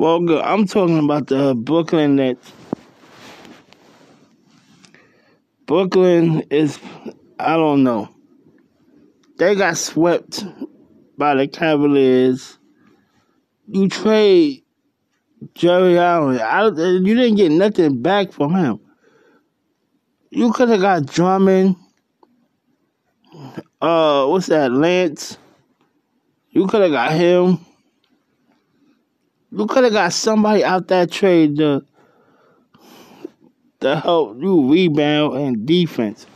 Well, good. I'm talking about the Brooklyn Nets. Brooklyn is, I don't know. They got swept by the Cavaliers. You trade Jarrett Allen. I, you didn't get nothing back from him. You could have got Drummond. Uh, what's that? Lance. You could have got him. You could have got somebody out that trade to to help you rebound and defense.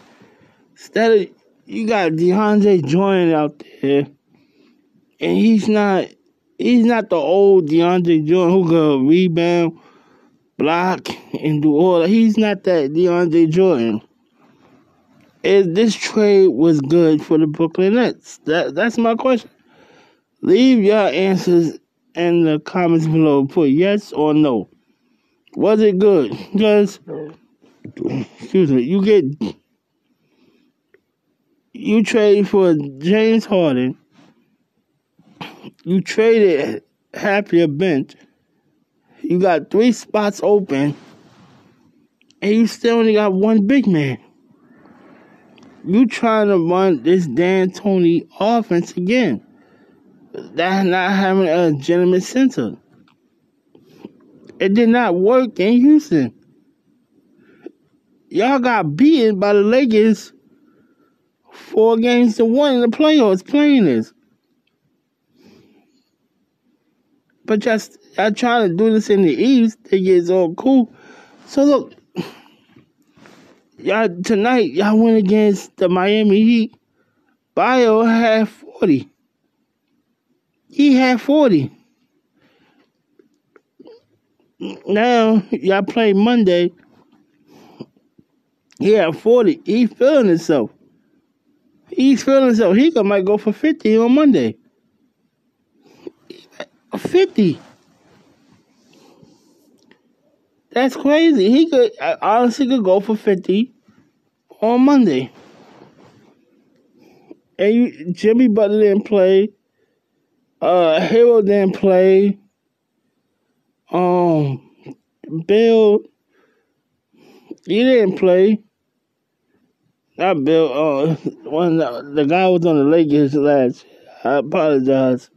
Instead of you got DeAndre Jordan out there, and he's not he's not the old DeAndre Jordan who could rebound, block, and do all that. He's not that DeAndre Jordan. If this trade was good for the Brooklyn Nets? That that's my question. Leave your answers in the comments below. Put yes or no. Was it good? Because excuse me, you get you trade for James Harden. You traded half your bench. You got three spots open, and you still only got one big man. You trying to run this D'Antoni offense again. That's not having a gentleman center. It did not work in Houston. Y'all got beaten by the Lakers four games to one in the playoffs playing this. But just y'all trying to do this in the East, it gets all cool. So look, y'all tonight y'all went against the Miami Heat. Bio had forty. He had forty. Now y'all play Monday. He had forty. He feeling himself. He's feeling himself. He might go for fifty on Monday. 50. That's crazy. He could I honestly could go for 50 on Monday. And you, Jimmy Butler didn't play. Uh Herro didn't play. Um Bill he didn't play. Not Bill, uh one the guy was on the Lakers last. I apologize.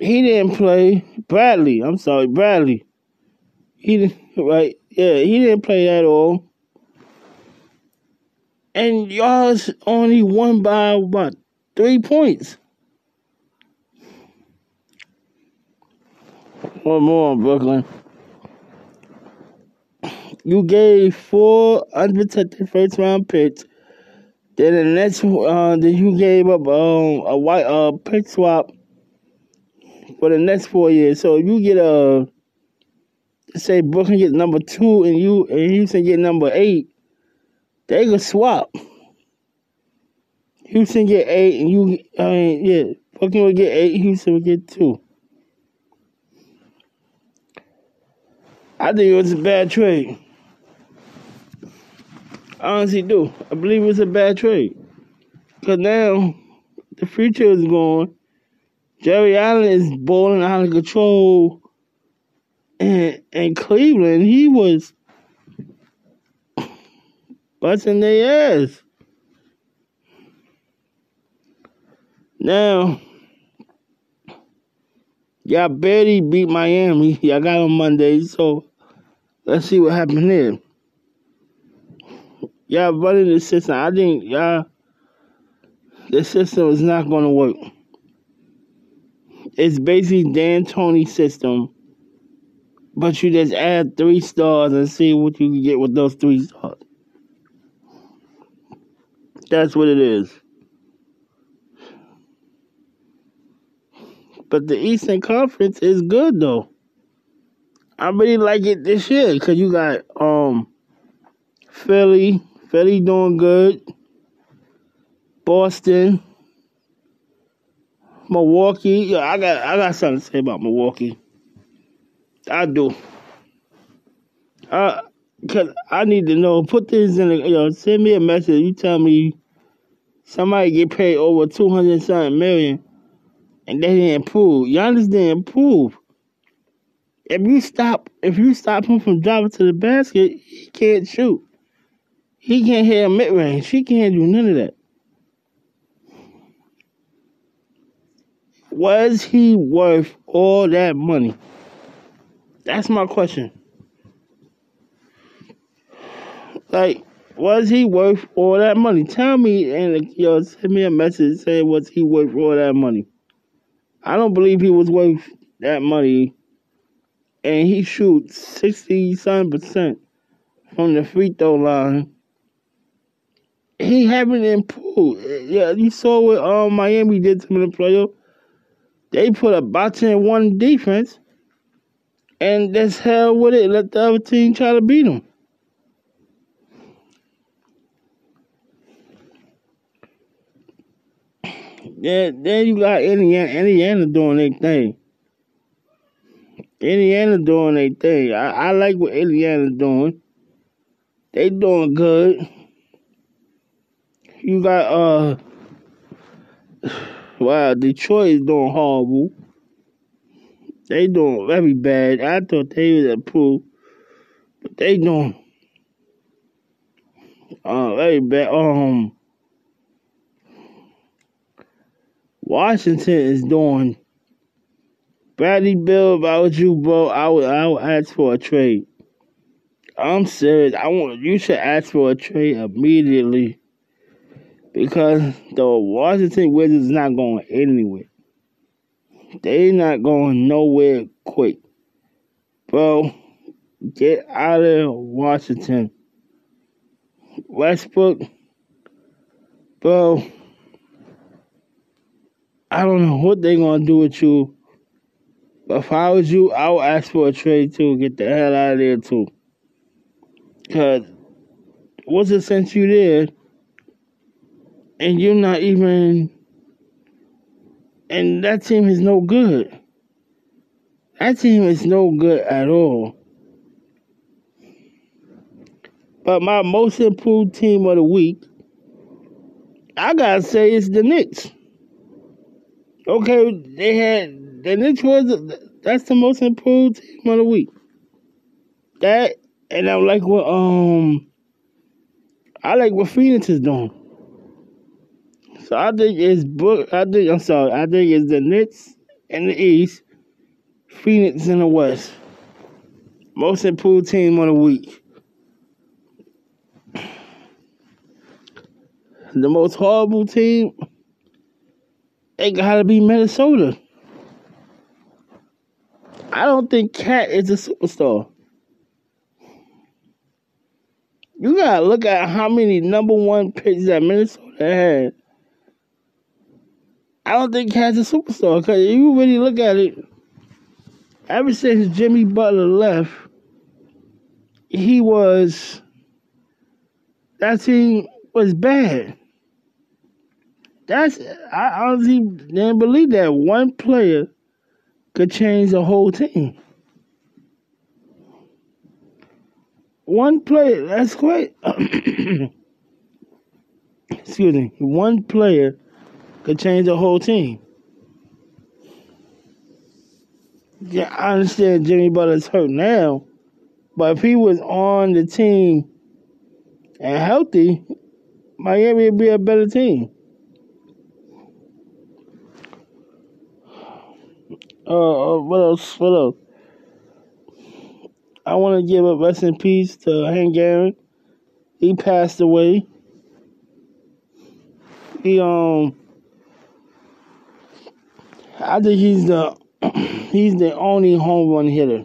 He didn't play. Bradley, I'm sorry, Bradley. He didn't, right? Yeah, he didn't play at all. And y'all's only won by what? Three points. One more, Brooklyn. You gave four unprotected first round picks. Then the next, uh, then you gave up um, a white uh pick swap for the next four years. So you get a say Brooklyn get number two and you and Houston get number eight, they could swap. Houston get eight and you I mean yeah, Brooklyn would get eight, Houston would get two. I think it was a bad trade. I honestly do. I believe it was a bad trade. Cause now the future is gone Jarrett Allen is balling out of control. And in Cleveland, he was busting their ass. Now, y'all barely beat Miami. Y'all got on Monday, so let's see what happened there. Y'all running the system. I think y'all, the system is not to work it's basically D'Antoni system, but you just add three stars and see what you can get with those three stars. That's what it is. But the Eastern Conference is good though. I really like it this year because you got um Philly, Philly doing good. Boston, Milwaukee. Yeah, I got I got something to say about Milwaukee. I do. Uh, cause I need to know. Put this in the you know. Send me a message. You tell me somebody get paid over two hundred something million, and they didn't prove. Giannis didn't prove. If you stop, if you stop him from driving to the basket, he can't shoot. He can't hit a mid range. He can't do none of that. Was he worth all that money? That's my question. Like, was he worth all that money? Tell me and yo, send me a message saying was he worth all that money? I don't believe he was worth that money. And he shoots sixty seven percent from the free throw line. He haven't improved. Yeah, you saw what um, Miami did to him in the playoff. They put a boxing in one defense, and that's hell with it. Let the other team try to beat them. Then, then you got Indiana, Indiana doing their thing. Indiana doing their thing. I, I like what Indiana doing. They doing good. You got uh wow, Detroit is doing horrible. They doing very bad. I thought they was improved, but they doing uh very bad. Um Washington is doing. Bradley Beal, if I was you, bro, I would I would ask for a trade. I'm serious. I want you should ask for a trade immediately because the Washington Wizards not going anywhere. They not going nowhere quick, bro. Get out of Washington. Westbrook, bro. I don't know what they gonna do with you. If I was you, I would ask for a trade too. Get the hell out of there too. Cause what's the sense you there? And you're not even and that team is no good. That team is no good at all. But my most improved team of the week, I gotta say, is the Knicks. Okay, they had the Knicks was that's the most improved team of the week. That and I like what um I like what Phoenix is doing. So I think it's book. I think I'm sorry. I think it's the Knicks in the East, Phoenix in the West. Most improved team of the week. The most horrible team it gotta be Minnesota. I don't think KAT is a superstar. You gotta look at how many number one picks that Minnesota had. I don't think KAT's a superstar because if you really look at it, ever since Jimmy Butler left, he was that team was bad. That's I honestly didn't believe that one player could change the whole team. One player, that's great. Excuse me. One player could change the whole team. Yeah, I understand Jimmy Butler's hurt now, but if he was on the team and healthy, Miami would be a better team. Uh, uh, what else? What else? I want to give a rest in peace to Hank Aaron. He passed away. He um, I think he's the he's the only home run hitter.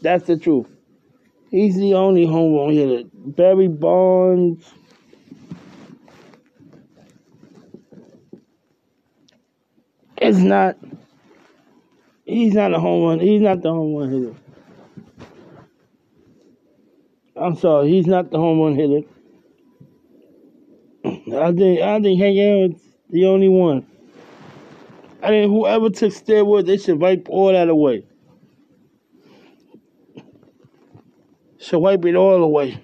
That's the truth. He's the only home run hitter. Barry Bonds It's not. He's not a home run. He's not the home run hitter. I'm sorry. He's not the home run hitter. I think I think Hank Aaron's the only one. I think whoever took steroids, they should wipe all that away. Should wipe it all away.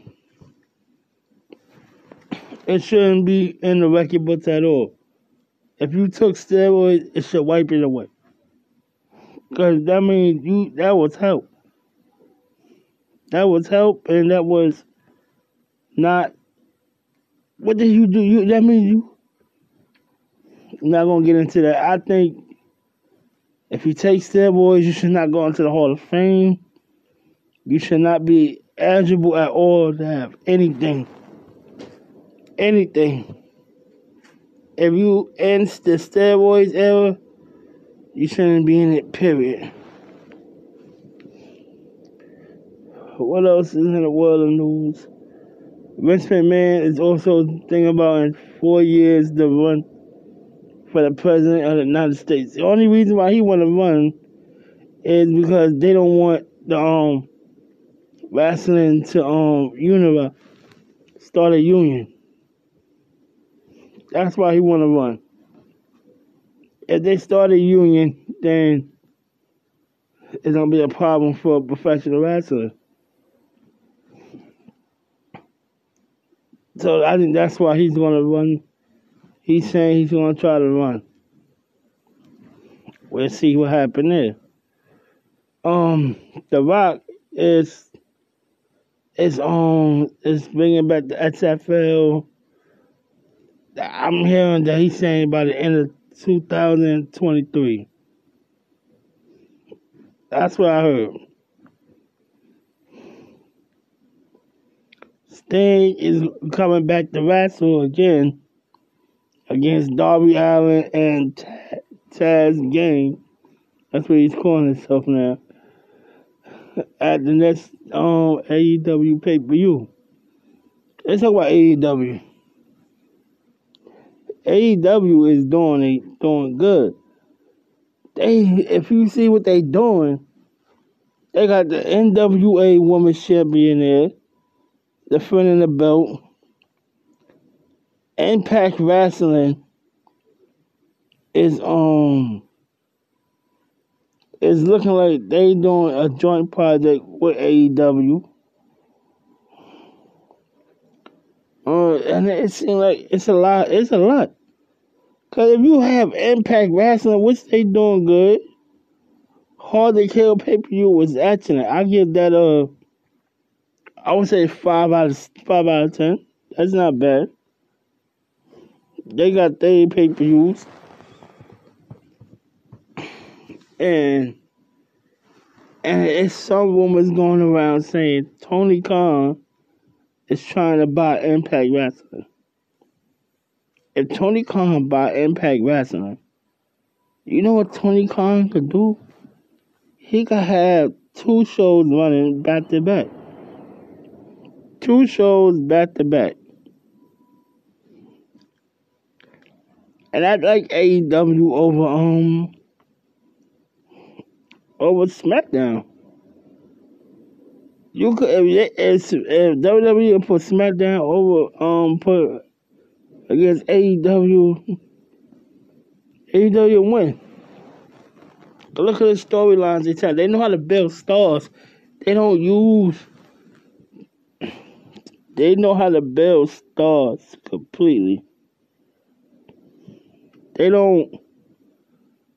It shouldn't be in the record books at all. If you took steroids, it should wipe it away. Cause that means you that was help. That was help and that was not what did you do? You that means you I'm not gonna get into that. I think if you take steroids, you should not go into the Hall of Fame. You should not be eligible at all to have anything. Anything. If you end the steroids era, you shouldn't be in it, period. What else is in the world of news? Vince McMahon is also thinking about in four years to run for the president of the United States. The only reason why he want to run is because they don't want the um wrestling to um unify, start a union. That's why he want to run. If they start a union, then it's gonna be a problem for professional wrestling. So I think that's why he's gonna run. He's saying he's gonna try to run. We'll see what happens there. Um, The Rock is is um is bringing back the XFL. I'm hearing that he's saying by the end of 2023. That's what I heard. Sting is coming back to wrestle again against Darby Allin and Taz Gang. That's what he's calling himself now. At the next um, AEW pay per view. Let's talk about AEW. AEW is doing it doing good. They if you see what they doing, they got the NWA Women's Champion there defending the belt. Impact Wrestling is um is looking like they doing a joint project with AEW. Uh, and it seems like it's a lot. It's a lot. Cause if you have Impact Wrestling, which they doing good, Hard to Kill pay per view was excellent. I give that a I would say five out of five out of ten. That's not bad. They got their pay per views. And and it's some rumors going around saying Tony Khan is trying to buy Impact Wrestling. If Tony Khan buy Impact Wrestling, you know what Tony Khan could do? He could have two shows running back to back two shows back to back. And I like AEW over um over SmackDown. You could if, if, if WWE put SmackDown over um put against AEW, AEW win. Look at the storylines they tell. They know how to build stars. They don't use they know how to build stars completely. They don't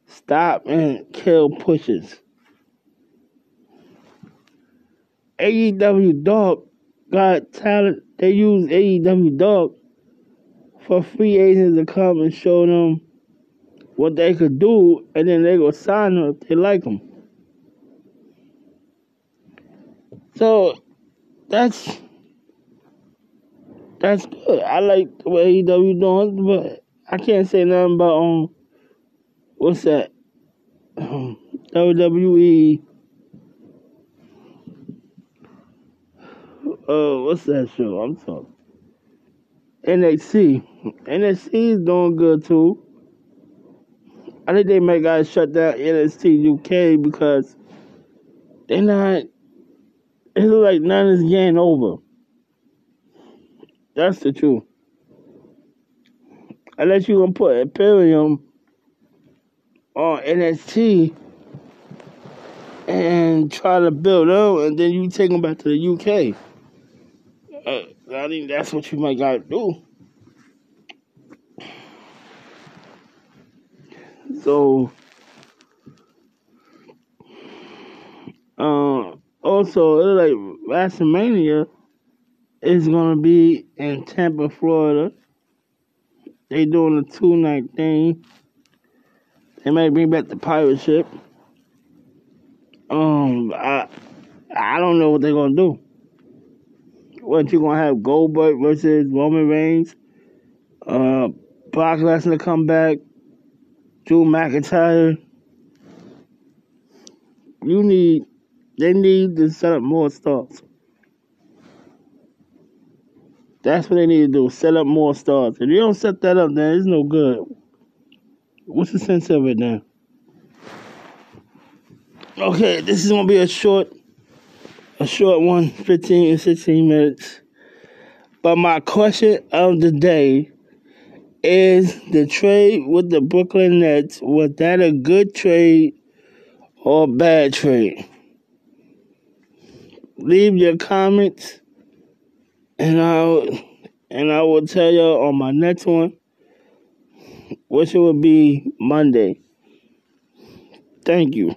stop and kill pushes. AEW Dark got talent. They use AEW Dark for free agents to come and show them what they could do, and then they go sign them if they like them. So that's that's good. I like the way AEW doing, but I can't say nothing about um what's that WWE. Uh, what's that show? I'm talking NXT. NXT is doing good too. I think they may gotta shut down NXT UK because they're not. It looks like none is getting over. That's the truth. Unless you gonna put Imperium on NXT and try to build up, and then you take them back to the UK. Uh, I think that's what you might gotta do. So also, like WrestleMania is gonna be in Tampa, Florida. They doing a two night thing. They might bring back the pirate ship. Um, I I don't know what they're gonna do. What you gonna have Goldberg versus Roman Reigns? Uh, Brock Lesnar come back. Drew McIntyre. You need, they need to set up more stars. That's what they need to do. Set up more stars. If you don't set that up, then it's no good. What's the sense of it then? Okay, this is gonna be a short, short one, 15 and 16 minutes. But my question of the day is the trade with the Brooklyn Nets, was that a good trade or bad trade? Leave your comments and I'll and I will tell you on my next one, which it will be Monday. Thank you.